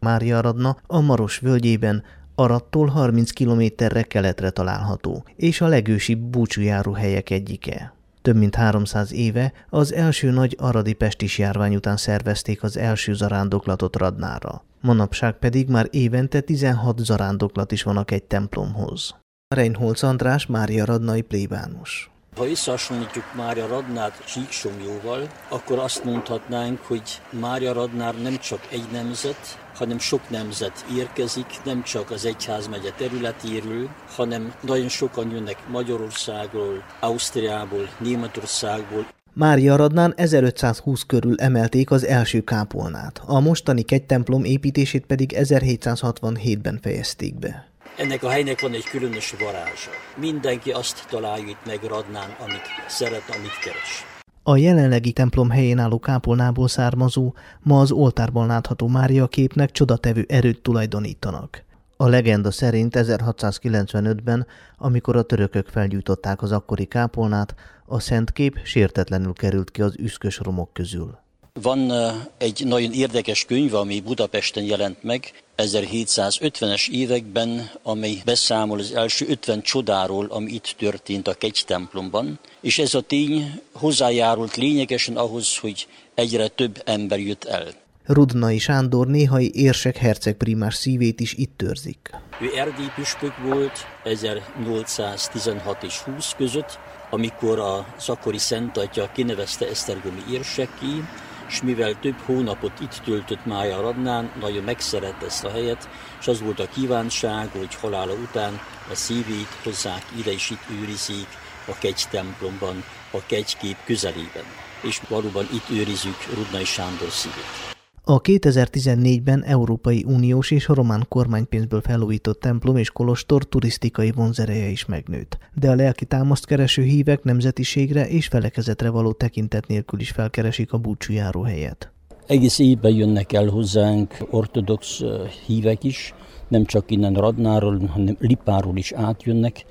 Mária Radna a Maros völgyében, Arattól 30 kilométerre keletre található, és a legősibb búcsújáró helyek egyike. Több mint 300 éve az első nagy aradi pestis járvány után szervezték az első zarándoklatot Radnára. Manapság pedig már évente 16 zarándoklat is vannak egy templomhoz. Reinholz András, Mária Radnai plébános. Ha összehasonlítjuk Mária Radnát Csíksomjóval, akkor azt mondhatnánk, hogy Mária Radnár nem csak egy nemzet, hanem sok nemzet érkezik, nem csak az egyházmegye területéről, hanem nagyon sokan jönnek Magyarországról, Ausztriából, Németországból. Mária Radnán 1520 körül emelték az első kápolnát, a mostani templom építését pedig 1767-ben fejezték be. Ennek a helynek van egy különös varázsa. Mindenki azt találja itt meg Radnán, amit szeret, amit keres. A jelenlegi templom helyén álló kápolnából származó, ma az oltárban látható Mária képnek csodatevő erőt tulajdonítanak. A legenda szerint 1695-ben, amikor a törökök felgyújtották az akkori kápolnát, a szent kép sértetlenül került ki az üszkös romok közül. Van egy nagyon érdekes könyv, ami Budapesten jelent meg 1750-es években, amely beszámol az első 50 csodáról, ami itt történt a kegy templomban, és ez a tény hozzájárult lényegesen ahhoz, hogy egyre több ember jött el. Rudnai Sándor néhai érsek hercegprimás szívét is itt törzik. Ő erdélyi püspök volt 1816 és 20 között, amikor a Zakori Szentatya kinevezte Esztergomi érseki, és mivel több hónapot itt töltött Mája Radnán, nagyon megszerette ezt a helyet, és az volt a kívánság, hogy halála után a szívét hozzák ide, és itt őrizik a kegy templomban, a kegykép közelében. És valóban itt őrizzük Rudnai Sándor szívét. A 2014-ben Európai Uniós és román kormánypénzből felújított templom és kolostor turisztikai vonzereje is megnőtt, de a lelki támaszt kereső hívek nemzetiségre és felekezetre való tekintet nélkül is felkeresik a búcsújáró helyet. Egész évben jönnek el hozzánk ortodox hívek is, nem csak innen Radnáról, hanem Lipáról is átjönnek,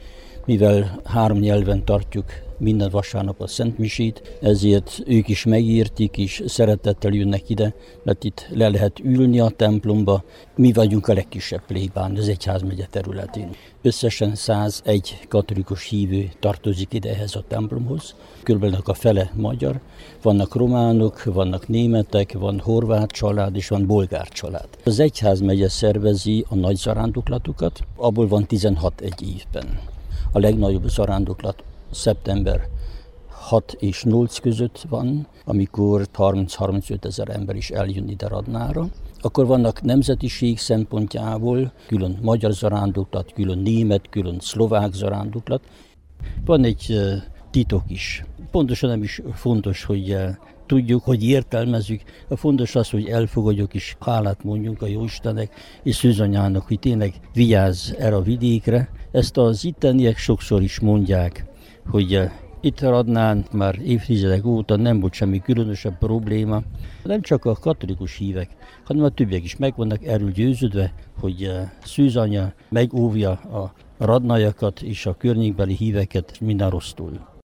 mivel három nyelven tartjuk minden vasárnap a Szent Misét, ezért ők is megértik, és szeretettel jönnek ide, mert itt le lehet ülni a templomba. Mi vagyunk a legkisebb plébán az egyházmegye területén. Összesen 101 katolikus hívő tartozik ide ehhez a templomhoz. Körülbelül a fele magyar. Vannak románok, vannak németek, van horvát család és van bolgár család. Az egyházmegye szervezi a nagy zarándoklatukat, abból van 16 egy évben. A legnagyobb zarándoklat szeptember 6 és 8 között van, amikor 30-35 ezer ember is eljön ide Radnára. Akkor vannak nemzetiség szempontjából külön magyar zarándoklat, külön német, külön szlovák zarándoklat. Van egy titok is. Pontosan nem is fontos, hogy tudjuk, hogy értelmezzük. A fontos az, hogy elfogadjuk és hálát mondjunk a Jóistennek és Szűzanyának, hogy tényleg vigyázz erre a vidékre. Ezt az itteniek sokszor is mondják, hogy eh, itt Radnán már évtizedek óta nem volt semmi különösebb probléma. Nem csak a katolikus hívek, hanem a többiek is meg vannak erről győződve, hogy eh, Szűzanya megóvja a radnajakat és a környékbeli híveket minden rossztól.